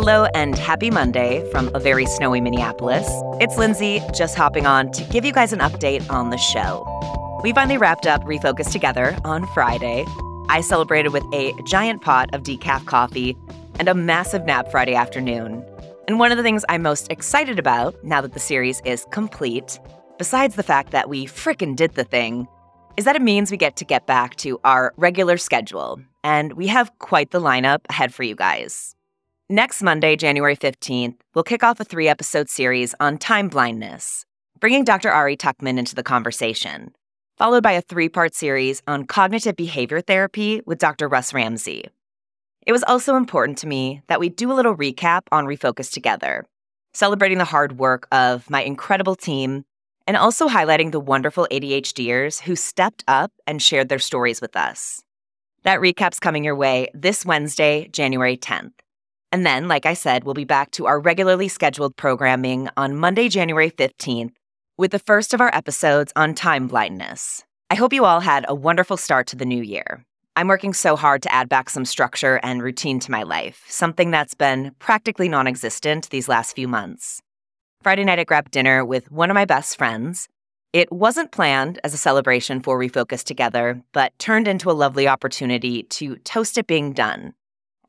Hello and happy Monday from a very snowy Minneapolis. It's Lindsay just hopping on to give you guys an update on the show. We finally wrapped up Refocused Together on Friday. I celebrated with a giant pot of decaf coffee and a massive nap Friday afternoon. And one of the things I'm most excited about now that the series is complete, besides the fact that we frickin' did the thing, is that it means we get to get back to our regular schedule. And we have quite the lineup ahead for you guys. Next Monday, January 15th, we'll kick off a three episode series on time blindness, bringing Dr. Ari Tuckman into the conversation, followed by a three part series on cognitive behavior therapy with Dr. Russ Ramsay. It was also important to me that we do a little recap on Refocused Together, celebrating the hard work of my incredible team and also highlighting the wonderful ADHDers who stepped up and shared their stories with us. That recap's coming your way this Wednesday, January 10th. And then, like I said, we'll be back to our regularly scheduled programming on Monday, January 15th, with the first of our episodes on time blindness. I hope you all had a wonderful start to the new year. I'm working so hard to add back some structure and routine to my life, something that's been practically non existent these last few months. Friday night, I grabbed dinner with one of my best friends. It wasn't planned as a celebration for Refocused Together, but turned into a lovely opportunity to toast it being done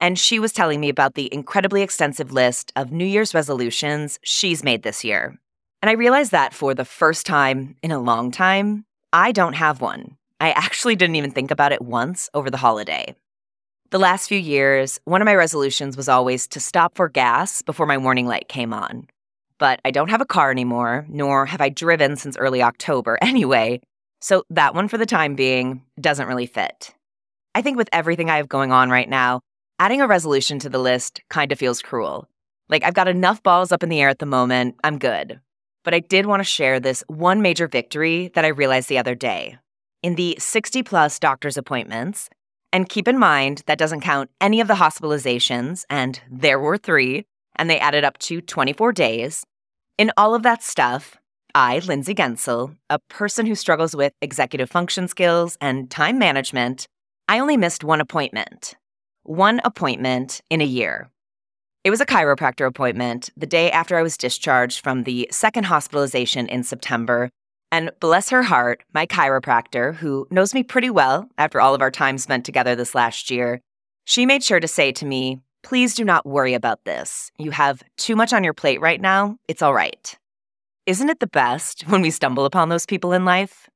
and she was telling me about the incredibly extensive list of New Year's resolutions she's made this year. And I realized that for the first time in a long time, I don't have one. I actually didn't even think about it once over the holiday. The last few years, one of my resolutions was always to stop for gas before my warning light came on. But I don't have a car anymore, nor have I driven since early October anyway, so that one for the time being doesn't really fit. I think with everything I have going on right now, adding a resolution to the list kind of feels cruel. Like, I've got enough balls up in the air at the moment, I'm good. But I did want to share this one major victory that I realized the other day. In the 60 plus doctor's appointments, and keep in mind that doesn't count any of the hospitalizations, and there were three, and they added up to 24 days. In all of that stuff, I, Lindsay Guentzel, a person who struggles with executive function skills and time management, I only missed one appointment one appointment in a year. It was a chiropractor appointment the day after I was discharged from the second hospitalization in September. And bless her heart, my chiropractor, who knows me pretty well after all of our time spent together this last year, she made sure to say to me, Please do not worry about this. You have too much on your plate right now. It's all right. Isn't it the best when we stumble upon those people in life?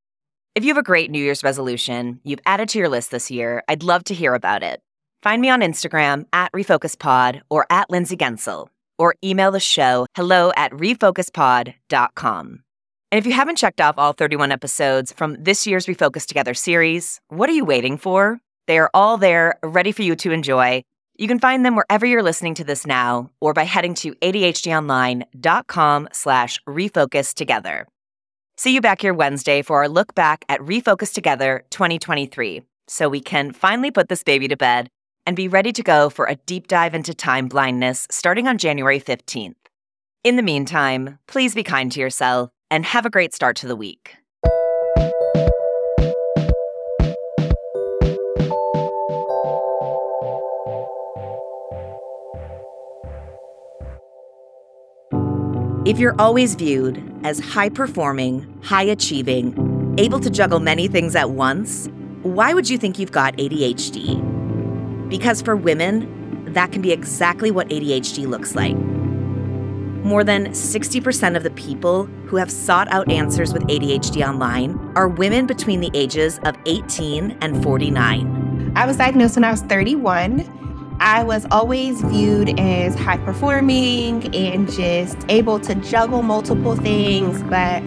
If you have a great New Year's resolution you've added to your list this year, I'd love to hear about it. Find me on Instagram at RefocusedPod or at Lindsay Guentzel, or email the show hello at refocusedpod.com. And if you haven't checked off all 31 episodes from this year's Refocused Together series, what are you waiting for? They are all there, ready for you to enjoy. You can find them wherever you're listening to this now, or by heading to adhdonline.com slash refocus together. See you back here Wednesday for our look back at Refocused Together 2023, so we can finally put this baby to bed and be ready to go for a deep dive into time blindness starting on January 15th. In the meantime, please be kind to yourself and have a great start to the week. If you're always viewed as high performing, high achieving, able to juggle many things at once, why would you think you've got ADHD? Because for women, that can be exactly what ADHD looks like. More than 60% of the people who have sought out answers with ADHD online are women between the ages of 18 and 49. I was diagnosed when I was 31. I was always viewed as high performing and just able to juggle multiple things, but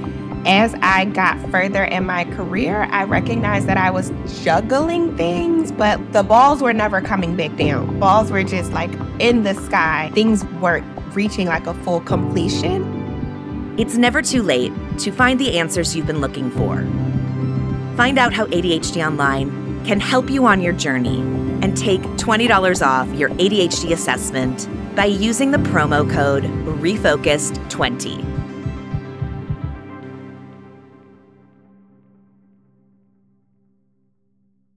as I got further in my career, I recognized that I was juggling things, but the balls were never coming back down. Balls were just like in the sky. Things weren't reaching like a full completion. It's never too late to find the answers you've been looking for. Find out how ADHD Online can help you on your journey and take $20 off your ADHD assessment by using the promo code REFOCUSED20.